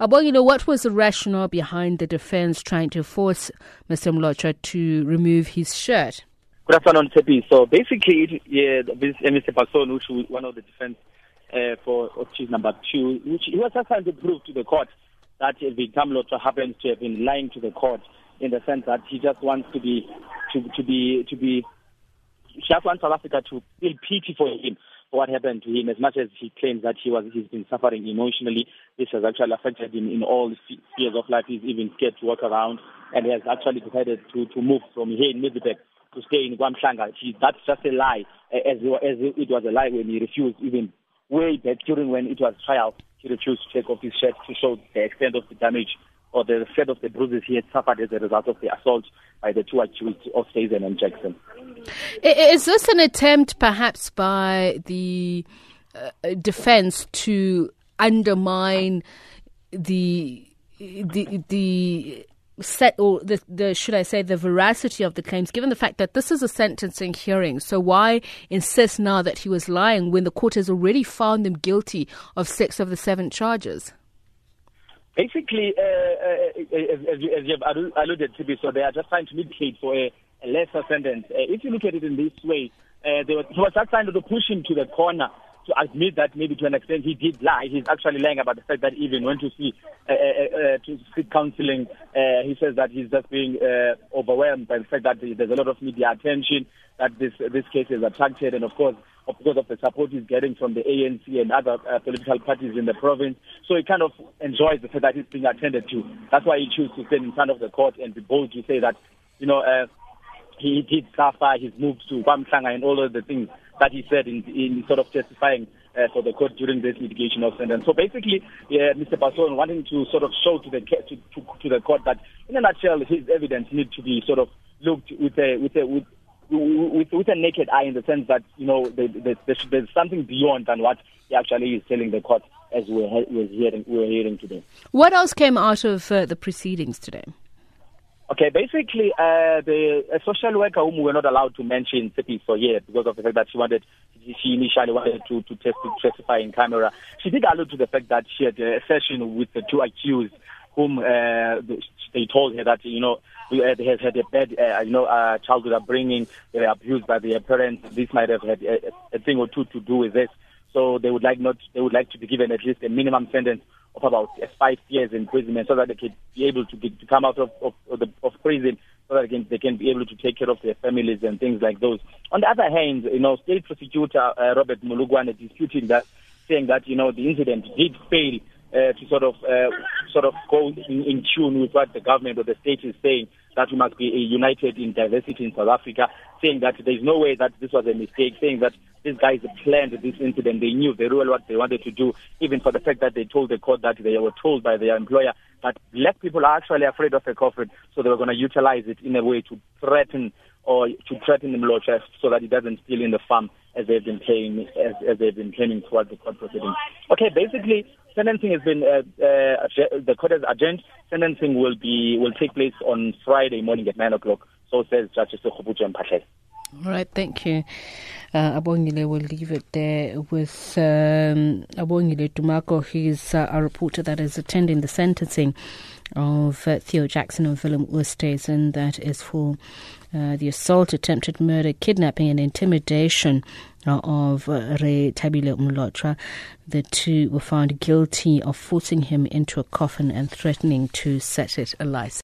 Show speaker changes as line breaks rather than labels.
Abongile, what was the rationale behind the defense trying to force Mr. Mlotshwa to remove his shirt?
Good afternoon, Tepi. So basically, yeah, this, uh, Mr. Basson, which was one of the defense uh, for choose number two, which he was just trying to prove to the court that uh, Victor Mlotshwa happens to have been lying to the court in the sense that he just wants to be, to, to be, to be, just wants South Africa to feel pity for him what happened to him. As much as he claims that he was, he's been suffering emotionally, this has actually affected him in all spheres of life. He's even scared to walk around, and he has actually decided to, to move from here in Middelburg to stay in KwaMhlanga. That's just a lie, as, as it was a lie when he refused, even way back during when it was trial, he refused to take off his shirt to show the extent of the damage or the extent of the bruises he had suffered as a result of the assault by the two accused of Stazen and Jackson.
Is this an attempt, perhaps, by the uh, defense to undermine the the the set or the, the should I say the veracity of the claims, given the fact that this is a sentencing hearing? So why insist now that he was lying when the court has already found him guilty of six of the seven charges?
Basically, uh, uh, as, as, you have alluded to, so they are just trying to mitigate for a lesser sentence. Uh, if you look at it in this way, uh, there was, he was just trying to push him to the corner to admit that maybe to an extent he did lie. He's actually lying about the fact that even went to see uh, uh, uh, to seek counselling. Uh, he says that he's just being uh, overwhelmed by the fact that there's a lot of media attention that this this case is attracted, and of course because of the support he's getting from the ANC and other uh, political parties in the province. So he kind of enjoys the fact that he's being attended to. That's why he chooses to stand in front of the court and be bold to say that, you know, he did suffer his moves to KwaMhlanga and all of the things that he said in, in sort of testifying uh, for the court during this litigation of sentence. So basically, yeah, Mr. Basson wanting to sort of show to the to, to, to the court that, in a nutshell, his evidence needs to be sort of looked with a with a with with, with a naked eye in the sense that you know the, the, the, there's something beyond than what he actually is telling the court as we're, we're hearing we're hearing today.
What else came out of uh, the proceedings today?
Okay, basically, uh, the a social worker whom we were not allowed to mention for here because of the fact that she wanted, she initially wanted to to, test, to testify in camera. She did allude to the fact that she had a session with the two accused, whom uh, they told her that you know they had had a bad uh, you know uh, childhood upbringing, they were abused by their parents. This might have had a, a thing or two to do with this. So they would like not they would like to be given at least a minimum sentence of about five years imprisonment so that they could be able to, to come out of, of, of, the, of prison so that they can, they can be able to take care of their families and things like those. On the other hand, you know, State Prosecutor uh, Robert Molokwane disputing that, saying that, you know, the incident did fail uh, to sort of uh, sort of go in, in tune with what the government or the state is saying that we must be united in diversity in South Africa, saying that there is no way that this was a mistake, saying that these guys planned this incident. They knew very well what they wanted to do, even for the fact that they told the court that they were told by their employer that black people are actually afraid of a coffin, so they were going to utilize it in a way to threaten or to threaten the Mlotshwa so that he doesn't steal in the farm as they've been paying as, as they've been claiming towards the court proceedings. Okay, basically sentencing has been uh, uh, the court has adjourned. Sentencing will be will take place on Friday morning at nine o'clock. So says Judge Segopotje Mphahlele.
All right, thank you. Uh, Abongile will leave it there with um, Abongile Dumako. He's uh, a reporter that is attending the sentencing of uh, Theo Jackson and Willem Oosthuizen. That is for uh, the assault, attempted murder, kidnapping, and intimidation uh, of uh, Rethabile Mlotshwa. The two were found guilty of forcing him into a coffin and threatening to set it alight.